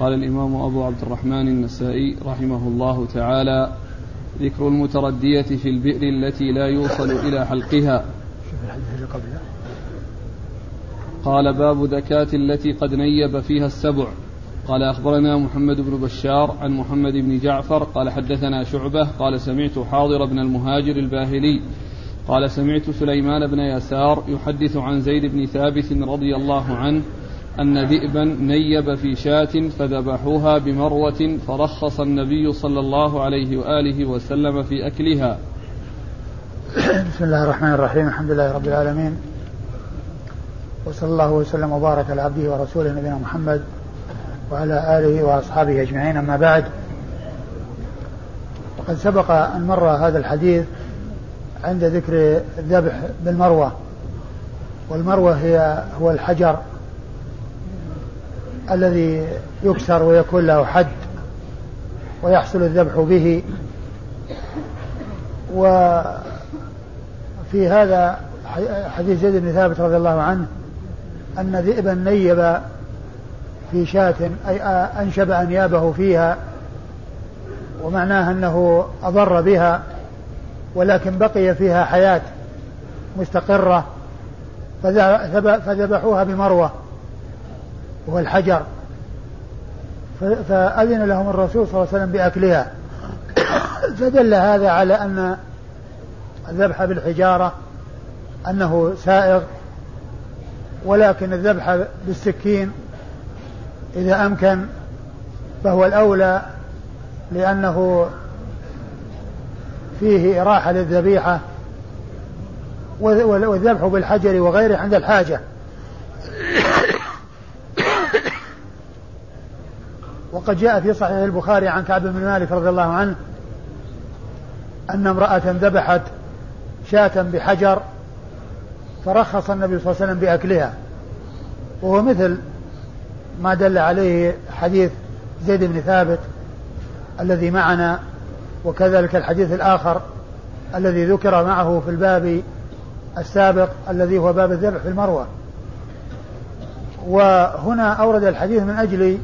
قال الإمام أبو عبد الرحمن النسائي رحمه الله تعالى ذكر المتردية في البئر التي لا يوصل إلى حلقها. قال باب ذكاة التي قد نيب فيها السبع. قال أخبرنا محمد بن بشار عن محمد بن جعفر. قال حدثنا شعبة. قال سمعت حاضر بن المهاجر الباهلي. قال سمعت سليمان بن يسار يحدث عن زيد بن ثابت رضي الله عنه أن ذئبا نيب في شاة فذبحوها بمروة فرخص النبي صلى الله عليه وآله وسلم في أكلها. بسم الله الرحمن الرحيم. الحمد لله رب العالمين. وصلى الله وسلم وبارك على عبده ورسوله نبينا محمد وعلى آله وأصحابه أجمعين. أما بعد وقد سبق أن مر هذا الحديث عند ذكر الذبح بالمروة. والمروة هي هو الحجر. الذي يكسر ويكون له حد ويحصل الذبح به. وفي هذا حديث زيد بن ثابت رضي الله عنه أن ذئبا نيب في شاة أي أنشب أنيابه فيها ومعناه أنه أضر بها ولكن بقي فيها حياة مستقرة فذبحوها بمروة. وهو الحجر. فأذن لهم الرسول صلى الله عليه وسلم بأكلها. فدل هذا على أن الذبح بالحجارة أنه سائغ ولكن الذبح بالسكين إذا أمكن فهو الأولى لأنه فيه إراحة للذبيحة والذبح بالحجر وغيره عند الحاجة. وقد جاء في صحيح البخاري عن كعب بن مالك رضي الله عنه أن امرأة ذبحت شاة بحجر فرخص النبي صلى الله عليه وسلم بأكلها. وهو مثل ما دل عليه حديث زيد بن ثابت الذي معنا وكذلك الحديث الآخر الذي ذكر معه في الباب السابق الذي هو باب الذبح في المروة. وهنا أورد الحديث من أجل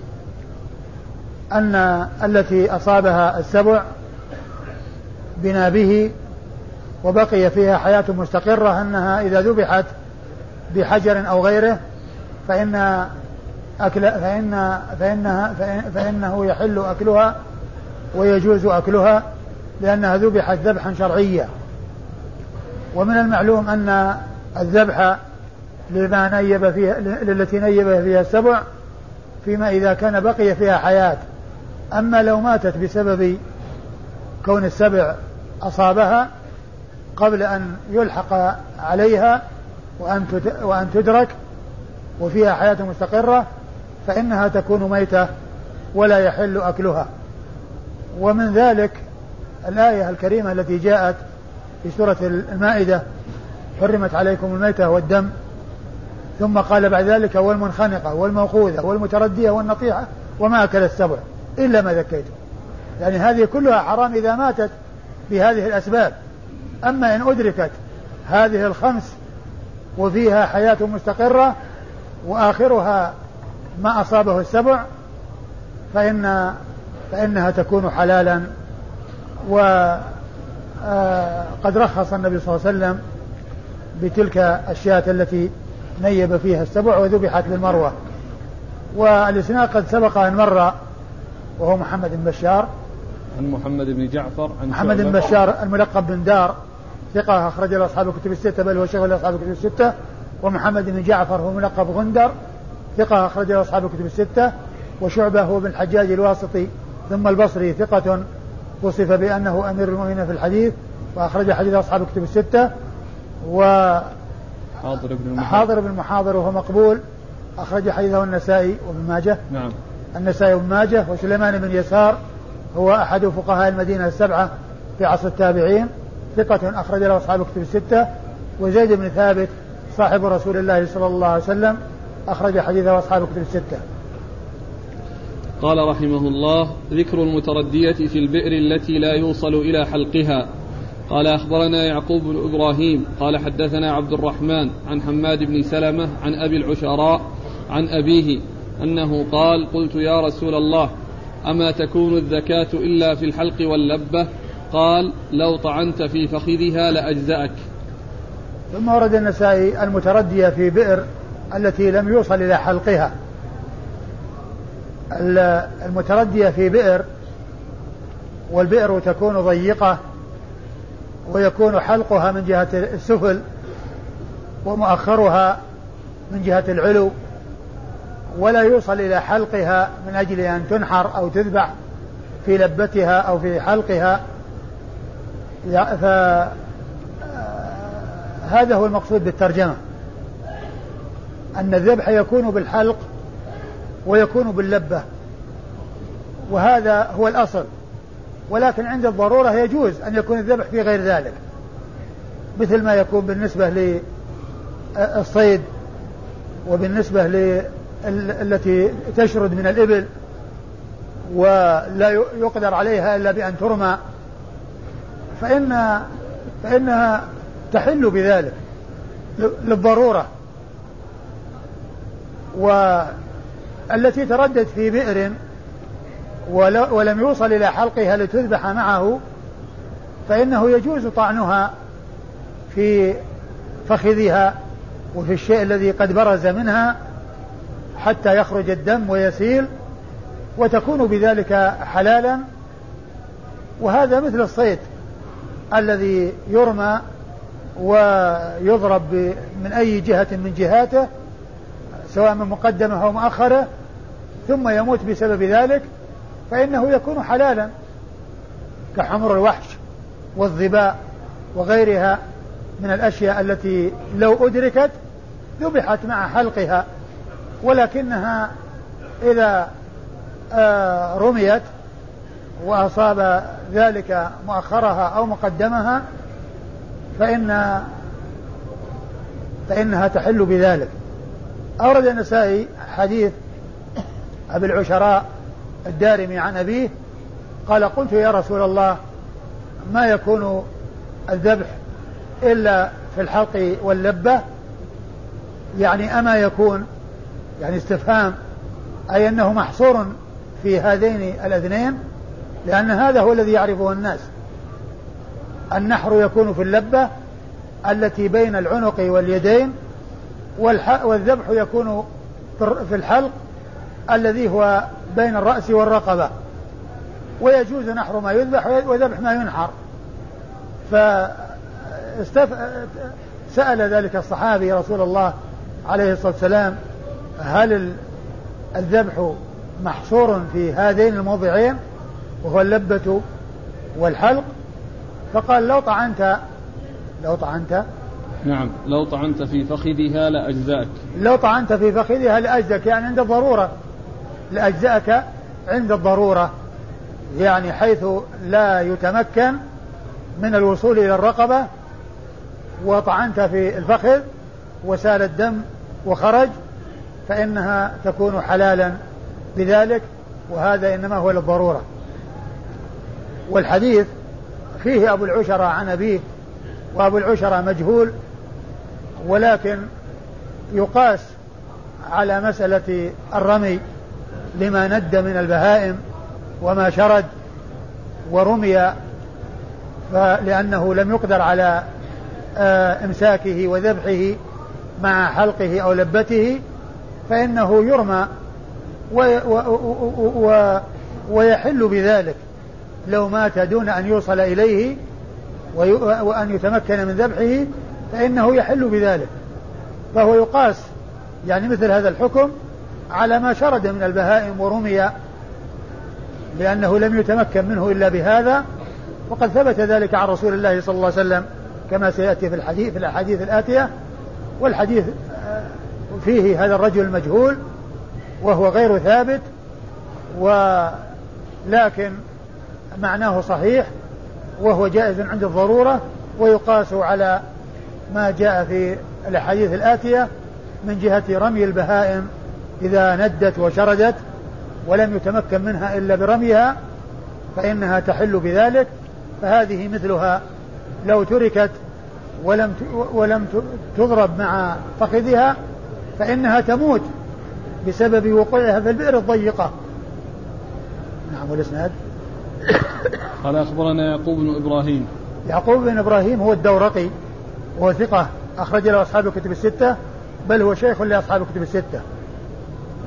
أن التي أصابها السبع بنا به وبقي فيها حياة مستقرة أنها إذا ذبحت بحجر أو غيره فإن أكل فإن فإنها فإن فإنه يحل أكلها ويجوز أكلها لأنها ذبحت ذبحا شرعيا. ومن المعلوم أن الذبح لما نيب فيها للتي نيب فيها السبع فيما إذا كان بقي فيها حياة أما لو ماتت بسبب كون السبع أصابها قبل أن يلحق عليها وأن وأن تدرك وفيها حياة مستقرة فإنها تكون ميتة ولا يحل أكلها. ومن ذلك الآية الكريمة التي جاءت في سورة المائدة حرمت عليكم الميتة والدم. ثم قال بعد ذلك والمنخنقة والموقوذة والمتردية والنطيحة وما أكل السبع. إلا ما ذكيتم يعني هذه كلها حرام إذا ماتت بهذه الأسباب. أما إن أدركت هذه الخمس وفيها حياة مستقرة وآخرها ما أصابه السبع فإن فإنها تكون حلالا. وقد رخص النبي صلى الله عليه وسلم بتلك الشاة التي نيب فيها السبع وذبحت للمروة. والإسناد قد سبق أن مر وهو محمد بن بشار. عن محمد بن جعفر عن محمد بن بشار الملقب بن دار. ثقة أخرج له أصحاب الكتب الستة بل هو شيخ أصحاب الكتب الستة. ومحمد بن جعفر هو ملقب غندر. ثقة أخرج له أصحاب الكتب الستة. وشعبة هو بن الحجاج الواسطي. ثم البصري ثقة وصف بأنه أمير المؤمنين في الحديث. وأخرج حديث أصحاب الكتب الستة. و حاضر بن المحاضر. حاضر بن المحاضر وهو مقبول. أخرج حديثه النسائي وابن ماجه. نعم. النسائي وابن ماجه وسليمان بن يسار هو أحد فقهاء المدينة السبعة في عصر التابعين ثقة أخرج له أصحاب الكتب الستة وزيد بن ثابت صاحب رسول الله صلى الله عليه وسلم أخرج حديثه أصحاب الكتب الستة. قال رحمه الله ذكر المتردية في البئر التي لا يوصل إلى حلقها. قال أخبرنا يعقوب بن إبراهيم قال حدثنا عبد الرحمن عن حماد بن سلمة عن أبي العشراء عن أبيه أنه قال قلت يا رسول الله أما تكون الزكاة إلا في الحلق واللبة؟ قال لو طعنت في فخذها لأجزأك. ثم ورد النسائي المتردية في بئر التي لم يوصل إلى حلقها. المتردية في بئر والبئر تكون ضيقة ويكون حلقها من جهة السفل ومؤخرها من جهة العلو. ولا يوصل إلى حلقها من أجل أن تنحر أو تذبح في لبتها أو في حلقها. فهذا هو المقصود بالترجمة. أن الذبح يكون بالحلق ويكون باللبة وهذا هو الأصل. ولكن عند الضرورة يجوز أن يكون الذبح في غير ذلك مثل ما يكون بالنسبة للصيد وبالنسبة التي تشرد من الإبل ولا يقدر عليها إلا بأن ترمى فإن فإنها تحل بذلك للضرورة. والتي تردد في بئر ولم يوصل إلى حلقها لتذبح معه فإنه يجوز طعنها في فخذها وفي الشيء الذي قد برز منها. حتى يخرج الدم ويسيل وتكون بذلك حلالا. وهذا مثل الصيد الذي يرمى ويضرب من أي جهة من جهاته سواء من مقدمة أو مؤخرة ثم يموت بسبب ذلك فإنه يكون حلالا كحمر الوحش والظباء وغيرها من الأشياء التي لو أدركت ذبحت مع حلقها. ولكنها إذا آه، رميت وأصاب ذلك مؤخرها أو مقدمها فإن فإنها تحل بذلك. أورد النسائي حديث أبي العشراء الدارمي عن أبيه قال قلت يا رسول الله ما يكون الذبح إلا في الحلق واللبة؟ يعني أما يكون يعني استفهام أي أنه محصور في هذين الأذنين لأن هذا هو الذي يعرفه الناس. النحر يكون في اللبة التي بين العنق واليدين والذبح يكون في الحلق الذي هو بين الرأس والرقبة. ويجوز نحر ما يذبح وذبح ما ينحر. فسأل ذلك الصحابي رسول الله عليه الصلاة والسلام هل الذبح محصور في هذين الموضعين وهو اللبة والحلق؟ فقال لو طعنت لو طعنت. نعم لو طعنت في فخذها لأجزأك. لو طعنت في فخذها لأجزأك يعني عند الضرورة. لأجزأك عند الضرورة يعني حيث لا يتمكن من الوصول إلى الرقبة وطعنت في الفخذ وسال الدم وخرج فإنها تكون حلالا بذلك وهذا إنما هو للضرورة. والحديث فيه أبو العشرة عن أبيه وأبو العشرة مجهول ولكن يقاس على مسألة الرمي لما ند من البهائم وما شرد ورمي لأنه لم يقدر على آه، إمساكه وذبحه مع حلقه أو لبته. فإنه يرمى ويحل بذلك. لو مات دون أن يوصل إليه وأن يتمكن من ذبحه فإنه يحل بذلك. فهو يقاس يعني مثل هذا الحكم على ما شرد من البهائم ورمي لأنه لم يتمكن منه إلا بهذا. وقد ثبت ذلك عن رسول الله صلى الله عليه وسلم كما سيأتي في الحديث في الأحاديث الآتية. والحديث فيه هذا الرجل المجهول وهو غير ثابت ولكن معناه صحيح وهو جائز عند الضرورة ويقاس على ما جاء في الأحاديث الآتية من جهة رمي البهائم إذا ندت وشردت ولم يتمكن منها إلا برميها فإنها تحل بذلك فهذه مثلها لو تركت ولم ولم تضرب مع فخذها فإنها تموت بسبب وقوعها في البئر الضيقة. نعم والإسناد؟ قال أخبرنا يعقوب بن إبراهيم. يعقوب بن إبراهيم هو الدورقي وهو ثقة أخرج له أصحاب الكتب الستة بل هو شيخ لأصحاب الكتب الستة.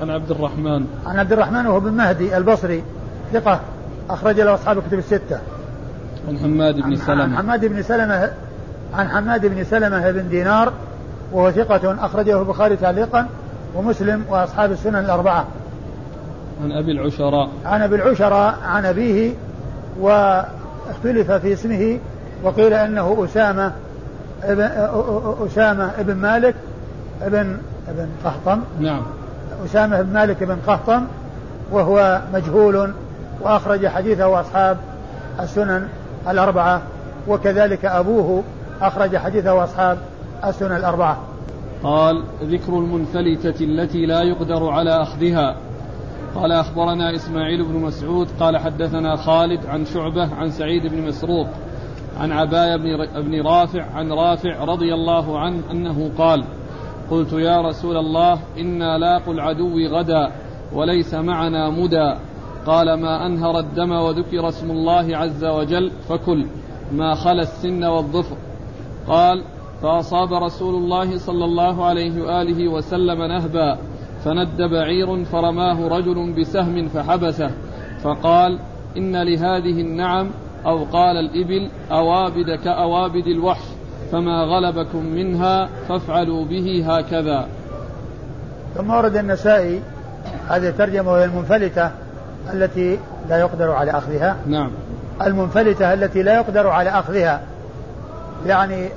عن عبد الرحمن. عن عبد الرحمن وهو بن مهدي البصري ثقة أخرج له أصحاب الكتب الستة. عن حماد بن سلمة. عن حماد بن سلمة عن حماد بن سلمة بن دينار وهو ثقة أخرجه البخاري تعليقا ومسلم وأصحاب السنن الأربعة. عن أبي العشراء. عن أبي العشراء عن أبيه واختلف في اسمه وقيل أنه أسامة ابن أسامة ابن مالك ابن ابن قحطم نعم. أسامة بن مالك بن قحطم وهو مجهول وأخرج حديثه أصحاب السنن الأربعة وكذلك أبوه أخرج حديثه أصحاب السنن الأربعة. قال ذكر المنفلتة التي لا يقدر على أخذها. قال أخبرنا إسماعيل بن مسعود قال حدثنا خالد عن شعبة عن سعيد بن مسروق عن عباية بن رافع عن رافع رضي الله عنه أنه قال قلت يا رسول الله إنا لاقوا العدو غدا وليس معنا مدى. قال ما أنهر الدم وذكر اسم الله عز وجل فكل ما خلا السن والظفر. قال فأصاب رسول الله صلى الله عليه وآله وسلم نهبا فند بعير فرماه رجل بسهم فحبسه فقال إن لهذه النعم أو قال الإبل أوابد كأوابد الوحش فما غلبكم منها فافعلوا به هكذا. ثم ورد النسائي هذه الترجمة وهي المنفلتة التي لا يقدر على أخذها. نعم. المنفلتة التي لا يقدر على أخذها يعني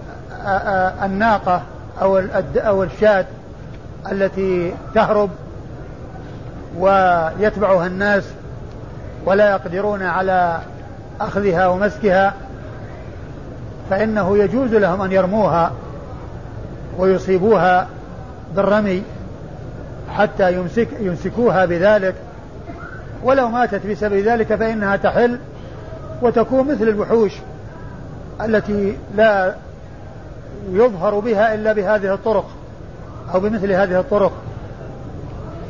الناقة أو أو الشاة التي تهرب ويتبعها الناس ولا يقدرون على أخذها ومسكها فإنه يجوز لهم أن يرموها ويصيبوها بالرمي حتى يمسك يمسكوها بذلك. ولو ماتت بسبب ذلك فإنها تحل وتكون مثل الوحوش التي لا يظهر بها إلا بهذه الطرق أو بمثل هذه الطرق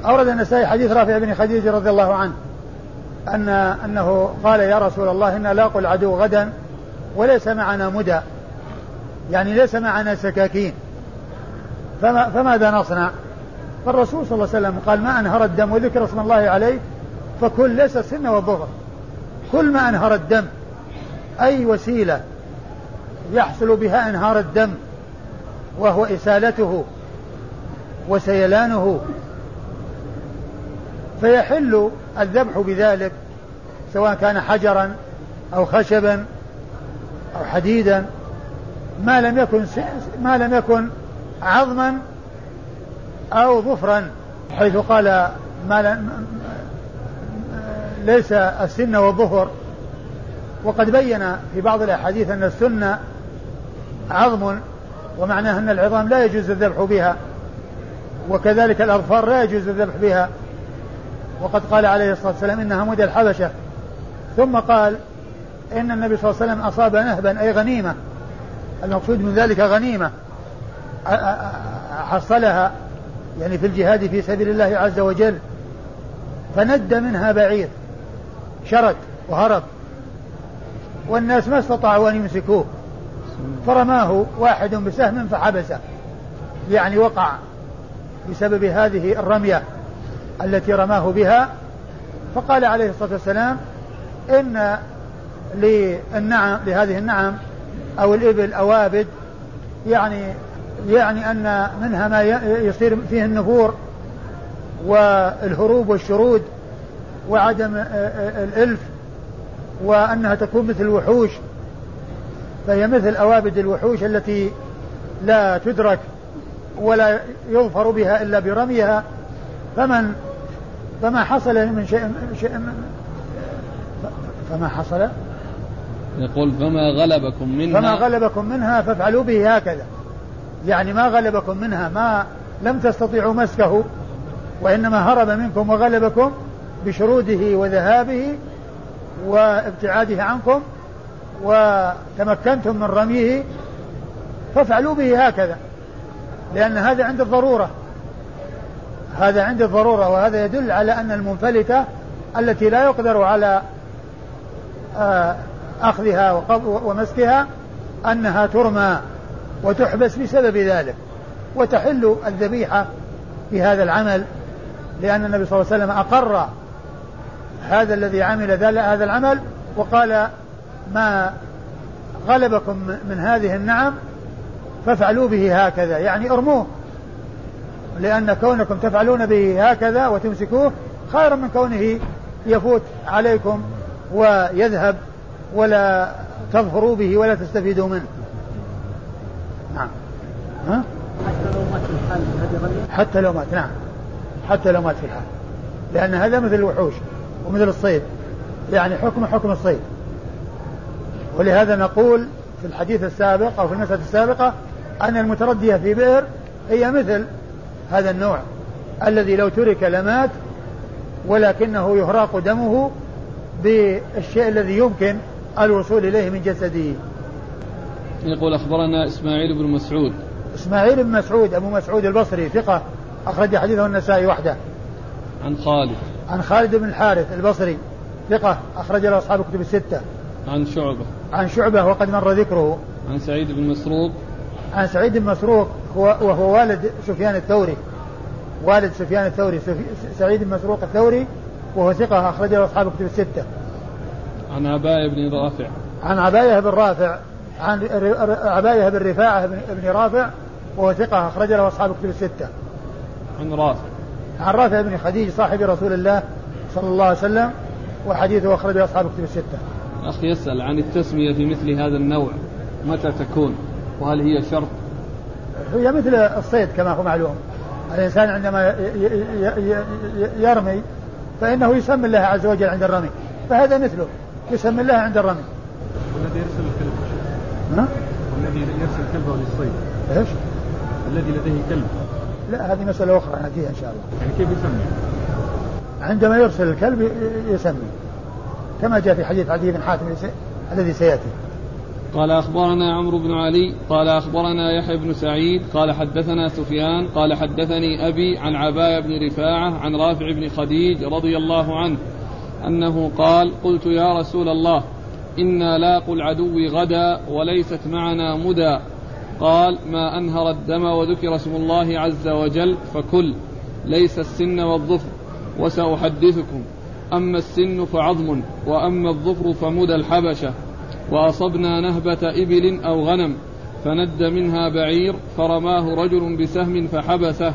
أورد النسائي حديث رافع بن خديج رضي الله عنه أن أنه قال يا رسول الله إنا لاقوا العدو غدا وليس معنا مدى يعني ليس معنا سكاكين فما فماذا نصنع؟ فالرسول صلى الله عليه وسلم قال ما أنهر الدم وذكر اسم الله عليه فكل ليس السن والظفر كل ما أنهر الدم أي وسيلة يحصل بها أنهار الدم وهو إسالته وسيلانه. فيحل الذبح بذلك سواء كان حجرا أو خشبا أو حديدا ما لم يكن ما لم يكن عظما أو ظفرا حيث قال ما ليس السن والظفر. وقد بين في بعض الأحاديث أن السنة عظم ومعناه أن العظام لا يجوز الذبح بها وكذلك الأظفار لا يجوز الذبح بها. وقد قال عليه الصلاة والسلام إنها مدى الحبشة. ثم قال إن النبي صلى الله عليه وسلم أصاب نهبا أي غنيمة. المقصود من ذلك غنيمة. حصلها يعني في الجهاد في سبيل الله عز وجل. فند منها بعير شرد وهرب. والناس ما استطاعوا أن يمسكوه. فرماه واحد بسهم فحبسه. يعني وقع بسبب هذه الرمية التي رماه بها. فقال عليه الصلاة والسلام إن للنعم لهذه النعم أو الإبل أوابد يعني يعني أن منها ما يصير فيه النفور والهروب والشرود وعدم الإلف وأنها تكون مثل الوحوش. فهي مثل أوابد الوحوش التي لا تدرك ولا يظفر بها إلا برميها. فمن فما حصل من شيء, شيء فما حصل؟ يقول فما غلبكم منها فما غلبكم منها فافعلوا به هكذا. يعني ما غلبكم منها ما لم تستطيعوا مسكه وإنما هرب منكم وغلبكم بشروده وذهابه وابتعاده عنكم. وتمكنتم من رميه فافعلوا به هكذا لأن هذا عند الضرورة. هذا عند الضرورة وهذا يدل على أن المنفلتة التي لا يقدر على آه، أخذها ومسكها أنها ترمى وتحبس بسبب ذلك وتحل الذبيحة في هذا العمل لأن النبي صلى الله عليه وسلم أقر هذا الذي عمل هذا العمل وقال ما غلبكم من هذه النعم فافعلوا به هكذا يعني ارموه. لأن كونكم تفعلون به هكذا وتمسكوه خير من كونه يفوت عليكم ويذهب ولا تظفروا به ولا تستفيدوا منه. نعم. ها؟ حتى لو مات في الحال حتى لو مات نعم. حتى لو مات في الحال. لأن هذا مثل الوحوش ومثل الصيد. يعني حكم حكم الصيد. ولهذا نقول في الحديث السابق أو في المسألة السابقة أن المتردية في بئر هي مثل هذا النوع الذي لو ترك لمات ولكنه يهراق دمه بالشيء الذي يمكن الوصول إليه من جسده. يقول أخبرنا إسماعيل بن مسعود. إسماعيل بن مسعود أبو مسعود البصري ثقة أخرج حديثه النسائي وحده. عن خالد. عن خالد بن الحارث البصري ثقة أخرج له أصحاب الكتب الستة. عن شعبة. عن شعبة وقد مر ذكره. عن سعيد بن مسروق. عن سعيد بن مسروق هو وهو والد سفيان الثوري. والد سفيان الثوري. سعيد بن مسروق الثوري وهو ثقة أخرج له أصحاب الكتب الستة. عن عباية بن رافع. عن عباية بن رافع. عن عباية بن رفاعة بن رافع وهو ثقة أخرج له أصحاب الكتب الستة. عن رافع. عن رافع بن خديج صاحب رسول الله صلى الله عليه وسلم وحديثه أخرجه أصحاب الكتب الستة. أخي يسأل عن التسمية في مثل هذا النوع متى تكون؟ وهل هي شرط؟ هي مثل الصيد كما هو معلوم. الإنسان عندما يرمي فإنه يسمي الله عز وجل عند الرمي. فهذا مثله يسمي الله عند الرمي. والذي يرسل الكلب. ها؟ والذي يرسل كلبه للصيد. إيش؟ الذي لديه كلب. لا هذه مسألة أخرى نأتيها إن شاء الله. يعني كيف يسمي؟ عندما يرسل الكلب يسمي. كما جاء في حديث عدي بن حاتم الذي سيأتي. قال أخبرنا عمرو بن علي قال أخبرنا يحيى بن سعيد قال حدثنا سفيان قال حدثني أبي عن عباية بن رفاعة عن رافع بن خديج رضي الله عنه أنه قال قلت يا رسول الله إنا لاقوا العدو غدا وليست معنا مدى. قال ما أنهر الدم وذكر اسم الله عز وجل فكل ليس السن والظفر وسأحدثكم. أما السن فعظم وأما الظفر فمدى الحبشة. وأصبنا نهبة إبل أو غنم فند منها بعير فرماه رجل بسهم فحبسه.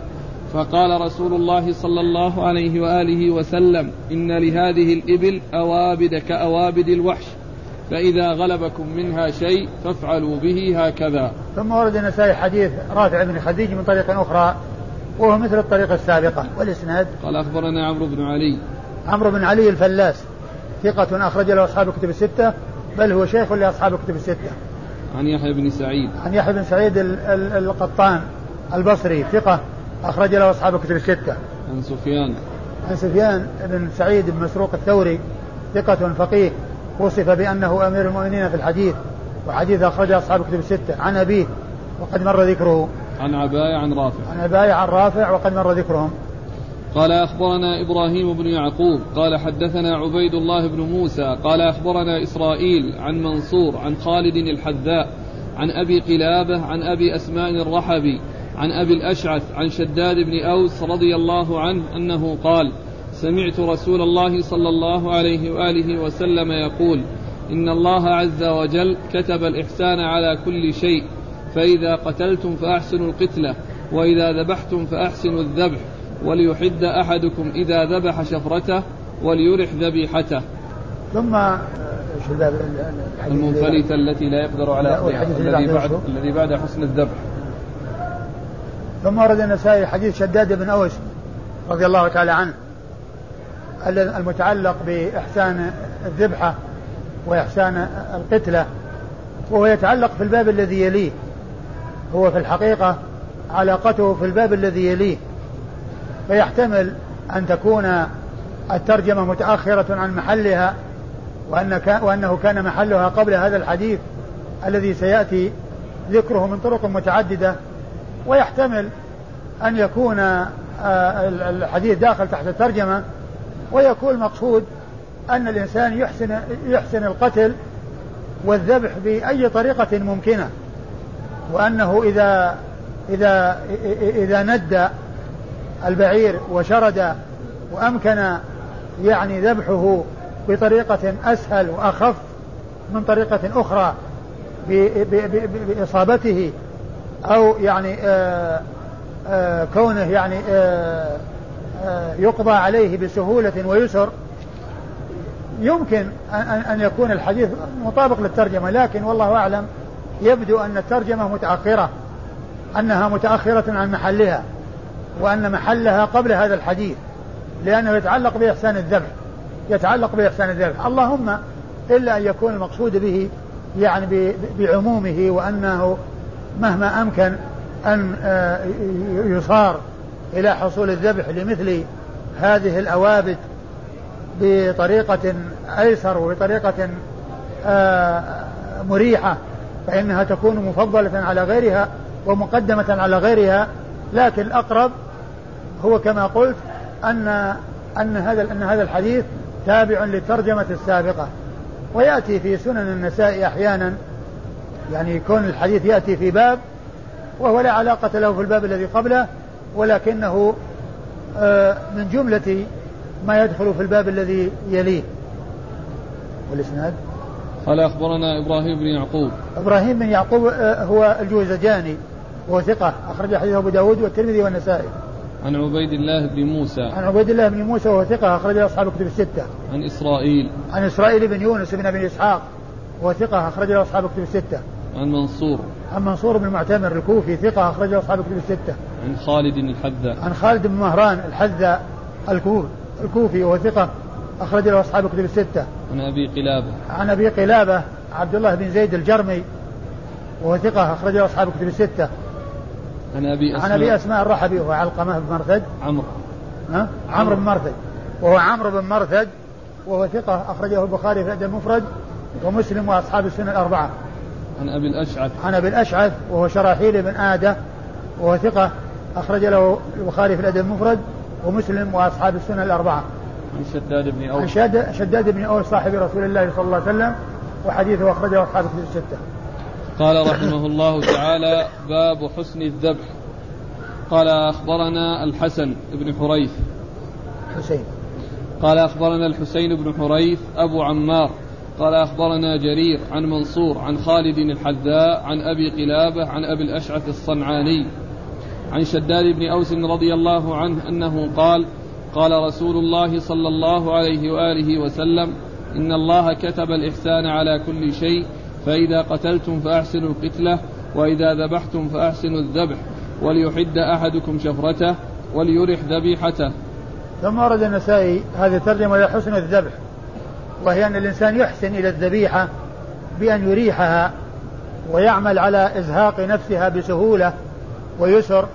فقال رسول الله صلى الله عليه وآله وسلم إن لهذه الإبل أوابد كأوابد الوحش فإذا غلبكم منها شيء فافعلوا به هكذا. ثم ورد النسائي حديث رافع بن خديج من طريق أخرى وهو مثل الطريقة السابقة والإسناد؟ قال أخبرنا عمرو بن علي. عمرو بن علي الفلاس ثقة أخرج له أصحاب الكتب الستة بل هو شيخ لأصحاب الكتب الستة. عن يحيى بن سعيد. عن يحيى بن سعيد القطان البصري ثقة أخرج له أصحاب الكتب الستة. عن سفيان. عن سفيان بن سعيد بن مسروق الثوري ثقة فقيه وصف بأنه أمير المؤمنين في الحديث وحديث أخرجه أصحاب الكتب الستة. عن أبيه وقد مر ذكره. عن عباية عن رافع. عن عباية عن رافع وقد مر ذكرهم. قال أخبرنا إبراهيم بن يعقوب قال حدثنا عبيد الله بن موسى قال أخبرنا إسرائيل عن منصور عن خالد الحذاء عن أبي قلابة عن أبي أسماء الرحبي عن أبي الأشعث عن شداد بن أوس رضي الله عنه أنه قال سمعت رسول الله صلى الله عليه وآله وسلم يقول إن الله عز وجل كتب الإحسان على كل شيء فإذا قتلتم فأحسنوا القتلة وإذا ذبحتم فأحسنوا الذبح وليحد أحدكم إذا ذبح شفرته وليرح ذبيحته. ثم الباب المنفلتة التي لا يقدر على أخذها الذي بعد الذي بعد حسن الذبح. ثم ورد النسائي حديث شداد بن أوس رضي الله تعالى عنه المتعلق بإحسان الذبحة وإحسان القتلة وهو يتعلق في الباب الذي يليه. هو في الحقيقة علاقته في الباب الذي يليه. فيحتمل أن تكون الترجمة متأخرة عن محلها وأن وأنه كان محلها قبل هذا الحديث الذي سيأتي ذكره من طرق متعددة. ويحتمل أن يكون آه، الحديث داخل تحت الترجمة. ويكون المقصود أن الإنسان يحسن يحسن القتل والذبح بأي طريقة ممكنة. وأنه إذا إذا إذا ند البعير وشرد وأمكن يعني ذبحه بطريقة أسهل وأخف من طريقة أخرى بإصابته أو يعني آآ آآ كونه يعني آآ يقضى عليه بسهولة ويسر. يمكن أن يكون الحديث مطابق للترجمة لكن والله أعلم يبدو أن الترجمة متأخرة أنها متأخرة عن محلها. وأن محلها قبل هذا الحديث لأنه يتعلق بإحسان الذبح يتعلق بإحسان الذبح. اللهم إلا أن يكون المقصود به يعني بعمومه وأنه مهما أمكن أن آه، يصار إلى حصول الذبح لمثل هذه الأوابد بطريقة أيسر وبطريقة آه، مريحة فإنها تكون مفضلة على غيرها ومقدمة على غيرها. لكن الأقرب هو كما قلت أن أن هذا أن هذا الحديث تابع للترجمة السابقة. ويأتي في سنن النساء أحيانا يعني يكون الحديث يأتي في باب وهو لا علاقة له في الباب الذي قبله ولكنه آه، من جملة ما يدخل في الباب الذي يليه. والإسناد؟ قال أخبرنا إبراهيم بن يعقوب. إبراهيم بن يعقوب آه، هو الجوزجاني. وهو ثقة. أخرج حديثه أبو داود والترمذي والنسائي. عن عبيد الله بن موسى. عن عبيد الله بن موسى وهو ثقة. أخرج أصحاب الكتب الستة. عن إسرائيل. عن إسرائيل بن يونس بن أبي إسحاق وهو ثقة. أخرج أصحاب الكتب الستة. عن منصور. عن منصور بن معتمر الكوفي ثقة. أخرج أصحاب الكتب الستة. عن خالد الحذاء. عن خالد بن مهران الحذاء الكوفي الكوفي وهو ثقة. أخرج له أصحاب الكتب الستة. عن أبي قلابة. عن أبي قلابة عبد الله بن زيد الجرمي وهو ثقة. أخرج له أصحاب الكتب الستة. عن أبي أسماء عن أبي أسماء الرحبي وهو علقمة بن مرثد. عمرو. ها؟ عمرو بن مرثد وهو عمرو بن مرثد وهو ثقة أخرجه البخاري في الأدب المفرد ومسلم وأصحاب السنة الأربعة. عن أبي الأشعث. عن أبي الأشعث وهو شراحيل بن آدة وهو ثقة أخرج له البخاري في الأدب المفرد ومسلم وأصحاب السنة الأربعة. عن شداد بن أوس. عن شداد بن أوس صاحب رسول الله صلى الله عليه وسلم وحديثه أخرجه أصحاب الكتب الستة. قال رحمه الله تعالى باب حسن الذبح. قال أخبرنا الحسن بن حريث. حسين. قال أخبرنا الحسين بن حريث أبو عمار. قال أخبرنا جرير عن منصور عن خالد الحذاء عن أبي قلابة عن أبي الأشعث الصنعاني. عن شداد بن أوس رضي الله عنه أنه قال قال رسول الله صلى الله عليه وآله وسلم إن الله كتب الإحسان على كل شيء فإذا قتلتم فأحسنوا القتلة وإذا ذبحتم فأحسنوا الذبح وليحد أحدكم شفرته وليرح ذبيحته. ثم ورد النسائي هذه الترجمة إلى حسن الذبح وهي أن الإنسان يحسن إلى الذبيحة بأن يريحها ويعمل على إزهاق نفسها بسهولة ويسر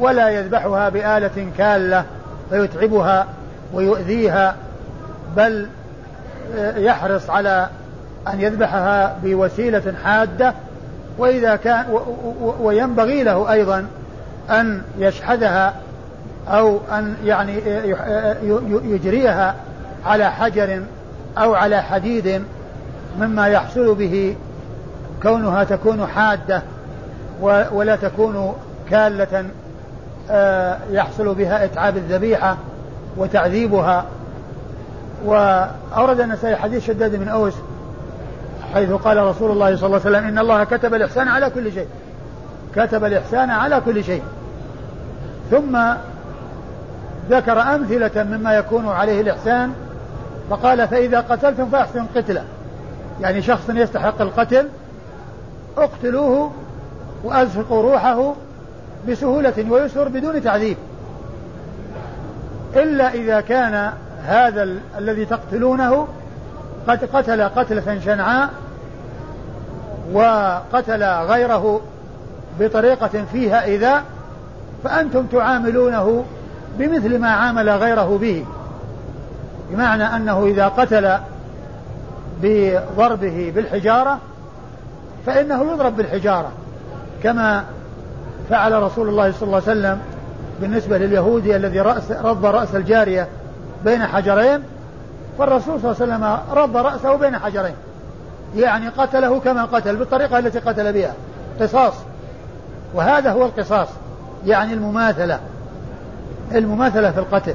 ولا يذبحها بآلة كالة فيتعبها ويؤذيها بل يحرص على أن يذبحها بوسيلة حادة وإذا كان وينبغي له أيضا أن يشحذها أو أن يعني يجريها على حجر أو على حديد مما يحصل به كونها تكون حادة ولا تكون كالة آه، يحصل بها إتعاب الذبيحة وتعذيبها. وأورد النسائي حديث شداد بن أوس حيث قال رسول الله صلى الله عليه وسلم إن الله كتب الإحسان على كل شيء. كتب الإحسان على كل شيء. ثم ذكر أمثلة مما يكون عليه الإحسان فقال فإذا قتلتم فأحسن قتله. يعني شخص يستحق القتل اقتلوه وأزهقوا روحه بسهولة ويسر بدون تعذيب. إلا إذا كان هذا ال- الذي تقتلونه قد قتل قتلة شنعاء وقتل غيره بطريقة فيها إذا فأنتم تعاملونه بمثل ما عامل غيره به. بمعنى أنه إذا قتل بضربه بالحجارة فإنه يضرب بالحجارة كما فعل رسول الله صلى الله عليه وسلم بالنسبة لليهودي الذي رأس رض رأس الجارية بين حجرين فالرسول صلى الله عليه وسلم رض رأسه بين حجرين. يعني قتله كما قتل بالطريقة التي قتل بها. قصاص. وهذا هو القصاص. يعني المماثلة. المماثلة في القتل.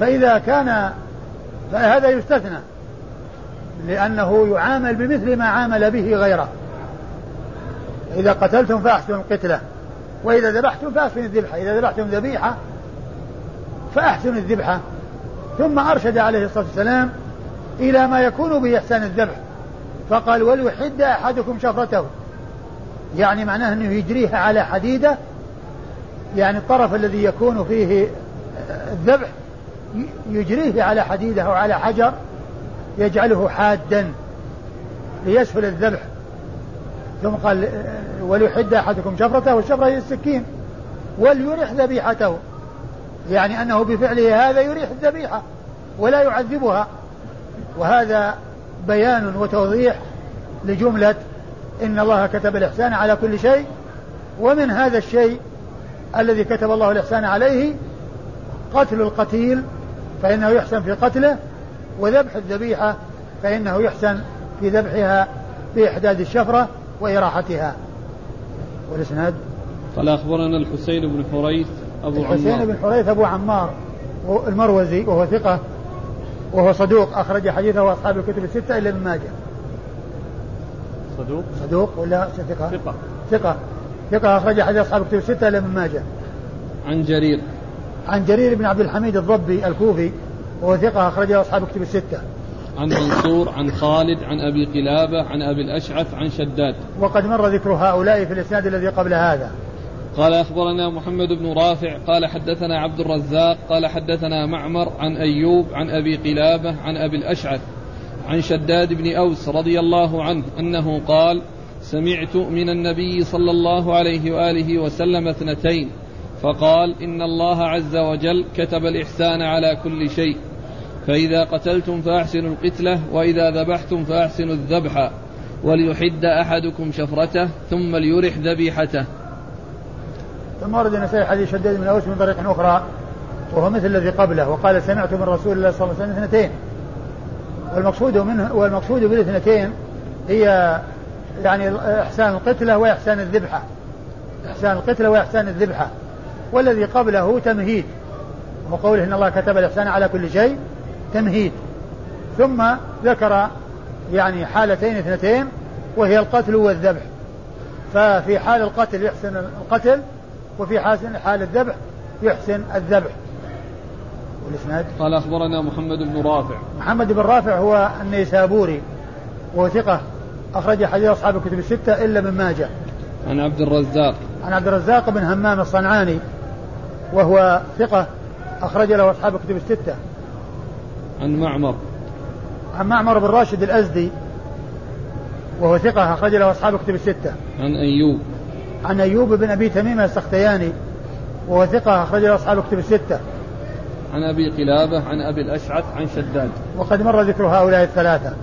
فإذا كان فهذا يستثنى. لأنه يعامل بمثل ما عامل به غيره. إذا قتلتم فأحسنوا القتلة. وإذا ذبحتم فأحسنوا الذبحة. إذا ذبحتم ذبيحة فأحسنوا الذبحة. ثم أرشد عليه الصلاة والسلام إلى ما يكون به إحسان الذبح. فقال وليحد أحدكم شفرته. يعني معناه أنه يجريها على حديدة. يعني الطرف الذي يكون فيه الذبح يجريه على حديدة أو على حجر يجعله حادا ليسهل الذبح. ثم قال وليحد أحدكم شفرته. والشفرة هي السكين. وليرح ذبيحته. يعني أنه بفعله هذا يريح الذبيحة ولا يعذبها. وهذا بيان وتوضيح لجملة إن الله كتب الإحسان على كل شيء ومن هذا الشيء الذي كتب الله الإحسان عليه قتل القتيل فإنه يحسن في قتله وذبح الذبيحة فإنه يحسن في ذبحها بإحداد الشفرة وإراحتها. والإسناد؟ قال أخبرنا الحسين بن حريث أبو الحسين عمار. بن حريث أبو عمار المروزي وهو ثقة وهو صدوق أخرج حديثه أصحاب الكتب الستة إلا ابن ماجه. صدوق؟ صدوق ولا ثقة؟ ثقة. ثقة. ثقة أخرج حديث أصحاب الكتب الستة إلا ابن ماجه. عن جرير. عن جرير بن عبد الحميد الضبي الكوفي وهو ثقة أخرجه أصحاب الكتب الستة. عن منصور عن خالد عن أبي قلابة عن أبي الأشعث عن شداد. وقد مر ذكر هؤلاء في الإسناد الذي قبل هذا. قال أخبرنا محمد بن رافع قال حدثنا عبد الرزاق قال حدثنا معمر عن أيوب عن أبي قلابة عن أبي الأشعث عن شداد بن أوس رضي الله عنه أنه قال سمعت من النبي صلى الله عليه وآله وسلم اثنتين فقال إن الله عز وجل كتب الإحسان على كل شيء فإذا قتلتم فأحسنوا القتلة وإذا ذبحتم فأحسنوا الذبح وليحد أحدكم شفرته ثم ليرح ذبيحته. ثم ورد النسائي حديث شداد بن أوس من طريق أخرى وهو مثل الذي قبله وقال سمعت من رسول الله صلى الله عليه وسلم اثنتين. والمقصود منه والمقصود بالاثنتين هي يعني إحسان القتلة وإحسان الذبحة. إحسان القتلة وإحسان الذبحة. والذي قبله تمهيد وقوله إن الله كتب الإحسان على كل شيء تمهيد. ثم ذكر يعني حالتين اثنتين وهي القتل والذبح. ففي حال القتل يحسن القتل وفي حال حال الذبح يحسن الذبح. والإسناد؟ قال أخبرنا محمد بن رافع. محمد بن رافع هو النيسابوري وهو ثقة أخرج حديث أصحاب الكتب الستة إلا من ماجه. عن عبد الرزاق. عن عبد الرزاق بن همام الصنعاني وهو ثقة أخرج له أصحاب الكتب الستة. عن معمر. عن معمر بن راشد الأزدي وهو ثقة أخرج له أصحاب الكتب الستة. عن أيوب. عن أيوب بن أبي تميم السختياني وهو ثقة أخرج له أصحاب الكتب الستة. عن أبي قلابة عن أبي الأشعث عن شداد. وقد مر ذكر هؤلاء الثلاثة.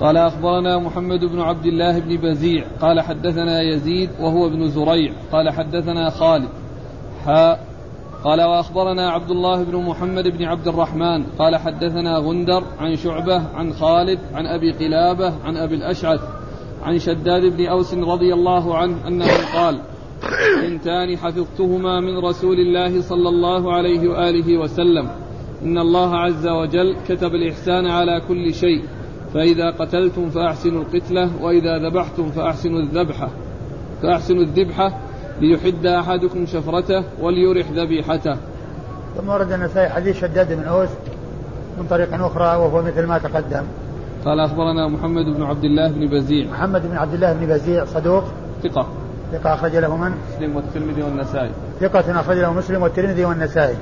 قال أخبرنا محمد بن عبد الله بن بزيع قال حدثنا يزيد وهو ابن زريع قال حدثنا خالد. حاء قال وأخبرنا عبد الله بن محمد بن عبد الرحمن قال حدثنا غندر عن شعبة عن خالد عن أبي قلابة عن أبي الأشعث. عن شداد بن أوس رضي الله عنه أنه قال اثنتان حفظتهما من رسول الله صلى الله عليه وآله وسلم إن الله عز وجل كتب الإحسان على كل شيء فإذا قتلتم فأحسنوا القتلة وإذا ذبحتم فأحسنوا الذبحة فأحسنوا الذبحة ليحد أحدكم شفرته وليرح ذبيحته. ثم ورد النسائي حديث شداد بن أوس من طريق أخرى وهو مثل ما تقدم. قال أخبرنا محمد بن عبد الله بن بزيع. محمد بن عبد الله بن بزيع صدوق. ثقة. ثقة أخرج له من؟ مسلم والترمذي والنسائي. ثقة أخرج له مسلم والترمذي والنسائي.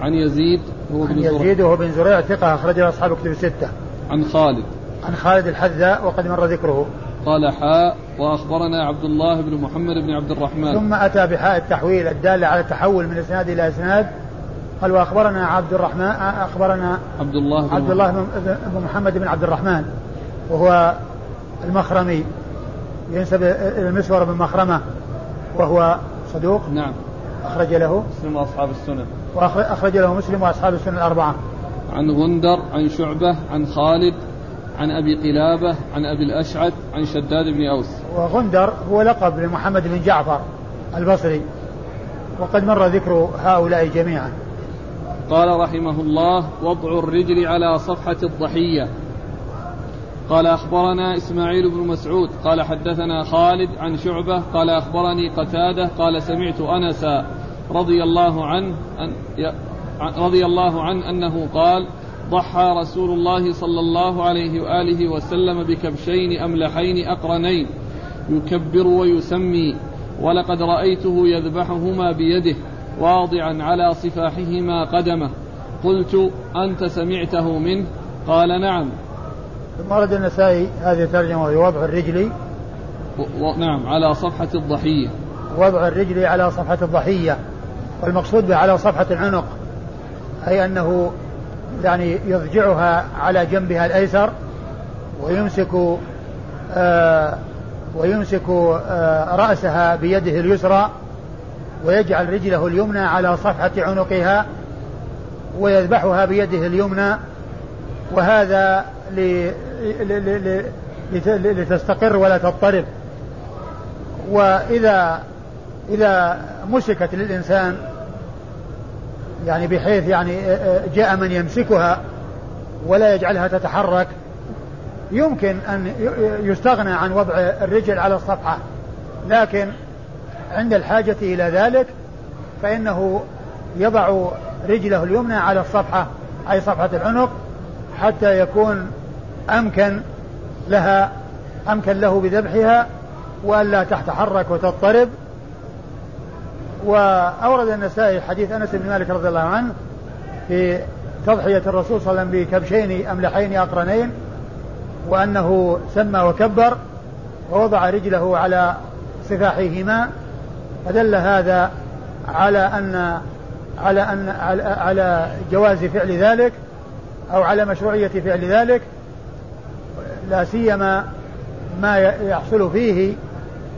عن يزيد هو عن بن زرع. يزيد وهو بن زريع ثقة أخرج له أصحاب كتب الستة. عن خالد. عن خالد الحذاء وقد مر ذكره. قال حاء وأخبرنا عبد الله بن محمد بن عبد الرحمن. ثم أتى بحاء التحويل الدالة على التحول من إسناد إلى إسناد قال وأخبرنا عبد الرحمن أخبرنا عبد الله بن عبد الله بن محمد بن عبد الرحمن وهو المخرمي ينسب إلى المسور بن مخرمة وهو صدوق. نعم. أخرج له. مسلم وأصحاب السنن. وأخرج له مسلم وأصحاب السنن الأربعة. عن غندر عن شعبة عن خالد عن أبي قلابة عن أبي الأشعث عن شداد بن أوس. وغندر هو لقب لمحمد بن جعفر البصري وقد مر ذكر هؤلاء جميعا. قال رحمه الله وضع الرجل على صفحة الضحية. قال أخبرنا إسماعيل بن مسعود. قال حدثنا خالد عن شعبة. قال أخبرني قتادة. قال سمعت أنسا رضي الله عنه أن رضي الله عنه أنه قال ضحى رسول الله صلى الله عليه وآله وسلم بكبشين أملحين أقرنين يكبر ويسمي ولقد رأيته يذبحهما بيده. واضعا على صفاحهما قدمه. قلت أنت سمعته منه؟ قال نعم. ثم ورد النسائي هذه الترجمة وهي وضع الرجل. و... نعم على صفحة الضحية. وضع الرجل على صفحة الضحية. والمقصود به على صفحة العنق. أي أنه يعني يضجعها على جنبها الأيسر ويمسك آه ويمسك آه رأسها بيده اليسرى ويجعل رجله اليمنى على صفحة عنقها ويذبحها بيده اليمنى. وهذا لتستقر ولا تضطرب. وإذا إذا مسكت للإنسان يعني بحيث يعني جاء من يمسكها ولا يجعلها تتحرك يمكن أن يستغنى عن وضع الرجل على الصفحة. لكن عند الحاجة إلى ذلك فإنه يضع رجله اليمنى على الصفحة أي صفحة العنق حتى يكون أمكن لها أمكن له بذبحها وألا تتحرك وتضطرب. وأورد النسائي حديث أنس بن مالك رضي الله عنه في تضحية الرسول صلى الله عليه وسلم بكبشين أملحين أقرنين وأنه سمى وكبر ووضع رجله على سفاحهما فدل هذا على أن على أن على, على جواز فعل ذلك أو على مشروعية فعل ذلك لا سيما ما يحصل فيه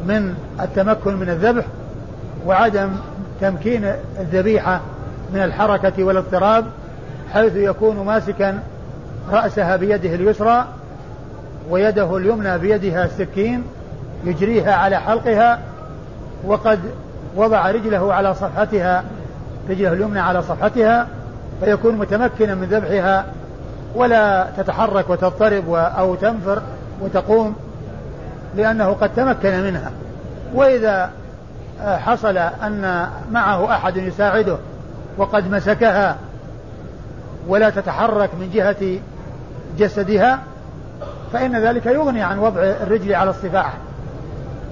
من التمكن من الذبح وعدم تمكين الذبيحة من الحركة والاضطراب حيث يكون ماسكا رأسها بيده اليسرى ويده اليمنى بيدها السكين يجريها على حلقها وقد وضع رجله على صفحتها رجله اليمنى على صفحتها فيكون متمكنا من ذبحها ولا تتحرك وتضطرب أو تنفر وتقوم لأنه قد تمكن منها. وإذا حصل أن معه أحد يساعده وقد مسكها ولا تتحرك من جهة جسدها فإن ذلك يغني عن وضع الرجل على الصفاح.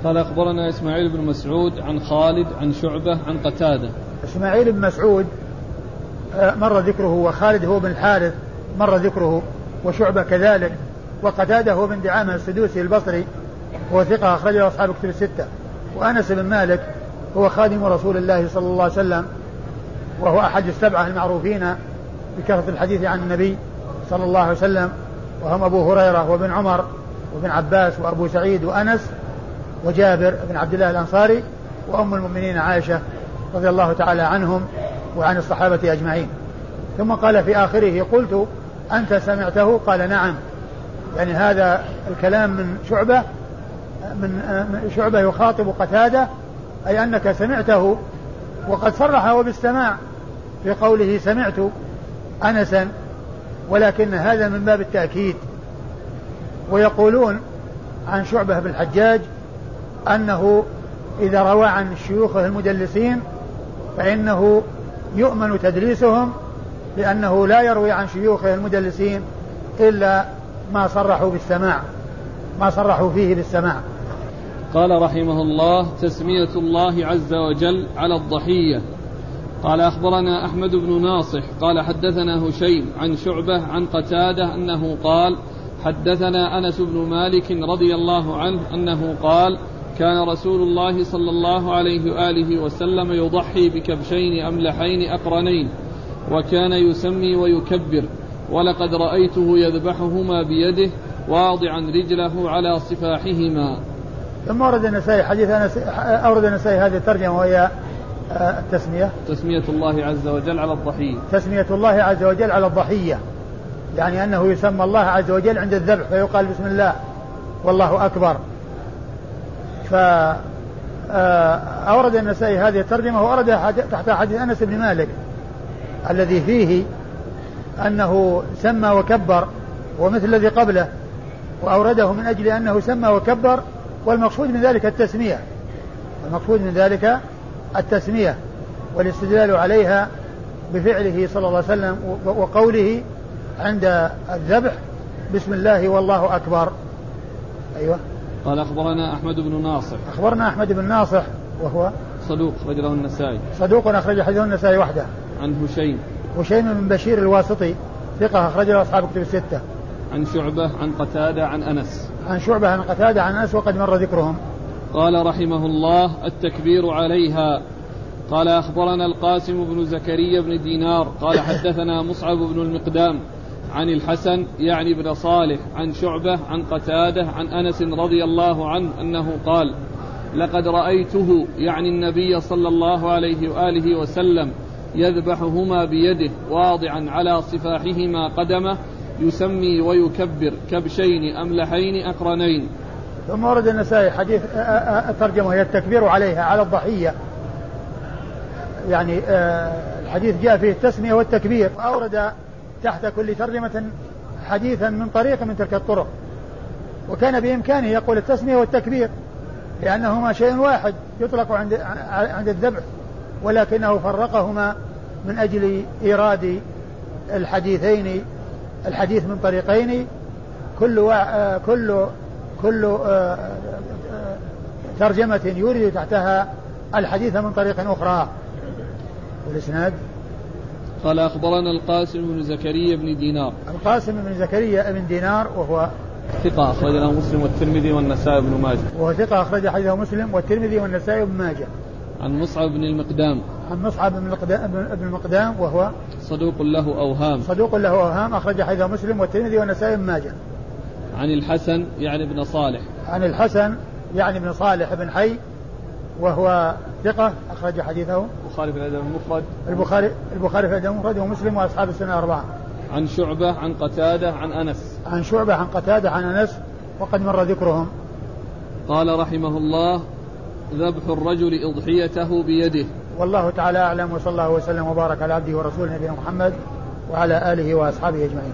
قال أخبرنا إسماعيل بن مسعود عن خالد عن شعبة عن قتادة. إسماعيل بن مسعود آه، مر ذكره وخالد هو بن الحارث مر ذكره وشعبة كذلك وقتادة هو بن دعامة السدوسي البصري هو ثقة أخرجه أصحاب كتب الستة. وأنس بن مالك هو خادم رسول الله صلى الله عليه وسلم وهو أحد السبعة المعروفين بكثرة الحديث عن النبي صلى الله عليه وسلم. وهم أبو هريرة وابن عمر وابن عباس وأبو سعيد وأنس وجابر بن عبد الله الأنصاري وأم المؤمنين عائشة رضي الله تعالى عنهم وعن الصحابة أجمعين. ثم قال في آخره قلت أنت سمعته؟ قال نعم. يعني هذا الكلام من شعبة من شعبة يخاطب قتادة أي أنك سمعته وقد صرح بالسماع في قوله سمعت أنسا ولكن هذا من باب التأكيد. ويقولون عن شعبة بن الحجاج أنه إذا روى عن شيوخه المدلسين فإنه يؤمن تدليسهم لأنه لا يروي عن شيوخه المدلسين إلا ما صرحوا بالسماع ما صرحوا فيه بالسماع. قال رحمه الله تسمية الله عز وجل على الضحية. قال أخبرنا أحمد بن ناصح قال حدثنا هشيم عن شعبة عن قتادة أنه قال حدثنا أنس بن مالك رضي الله عنه أنه قال كان رسول الله صلى الله عليه وآله وسلم يضحي بكبشين أملحين أقرنين وكان يسمي ويكبر ولقد رأيته يذبحهما بيده واضعا رجله على صفاحهما. ثم ورد النسائي حديث أنس أورد النسائي هذه الترجمة وهي آه، التسمية. تسمية الله عز وجل على الضحية. تسمية الله عز وجل على الضحية يعني أنه يسمى الله عز وجل عند الذبح فيقال بسم الله والله أكبر. ف آه، النسائي هذه الترجمة وأورد تحت حديث أنس بن مالك الذي فيه أنه سمى وكبر ومثل الذي قبله وأورده من أجل أنه سمى وكبر والمقصود من ذلك التسمية. المقصود من ذلك التسمية والاستدلال عليها بفعله صلى الله عليه وسلم وقوله عند الذبح بسم الله والله أكبر. أيوة. قال أخبرنا أحمد بن ناصر. أخبرنا أحمد بن ناصر وهو صدوق أخرج له النسائي. صدوق أخرج حديثه النسائي وحده. عن هشيم. هشيم بن بشير الواسطي ثقة أخرج له أصحاب كتب الستة. عن شعبة عن قتادة عن أنس. عن شعبة عن قتادة عن أنس وقد مر ذكرهم. قال رحمه الله التكبير عليها. قال أخبرنا القاسم بن زكريا بن دينار. قال حدثنا مصعب بن المقدام. عن الحسن يعني بن صالح عن شعبة عن قتادة عن أنس رضي الله عنه أنه قال لقد رأيته يعني النبي صلى الله عليه وآله وسلم يذبحهما بيده واضعا على صفاحهما قدمه يسمي ويكبر كبشين أملحين أقرنين. ثم ورد النسائي حديث الترجمة هي التكبير عليها على الضحية. يعني الحديث جاء فيه التسمية والتكبير. أورد تحت كل ترجمة حديثا من طريق من تلك الطرق. وكان بإمكانه يقول التسمية والتكبير لأنهما شيء واحد يطلق عند عند الذبح ولكنه فرقهما من أجل إيراد الحديثين الحديث من طريقين. كل كل كل آه، آه، ترجمة يورد تحتها الحديث من طريق أخرى. والإسناد؟ قال أخبرنا القاسم بن زكريا بن دينار. القاسم بن زكريا بن دينار وهو ثقة أخرج له مسلم والترمذي والنسائي بن ماجه. وهو ثقة أخرج حديثه مسلم والترمذي والنسائي بن ماجه. عن مصعب بن المقدام. عن مصعب بن المقدام, بن المقدام وهو صدوق له أوهام. صدوق له أوهام أخرج حديثه مسلم والترمذي والنسائي بن ماجه. عن الحسن يعني ابن صالح. عن الحسن يعني ابن صالح بن حي وهو ثقة أخرج حديثه. البخاري في الأدب المفرد. البخاري البخاري في الأدب المفرد ومسلم وأصحاب السنة الأربعة عن شعبة عن قتادة عن أنس. عن شعبة عن قتادة عن أنس وقد مر ذكرهم. قال رحمه الله ذبح الرجل أضحيته بيده. والله تعالى أعلم وصلى الله وسلم وبارك على عبده ورسوله نبينا محمد وعلى آله وأصحابه أجمعين.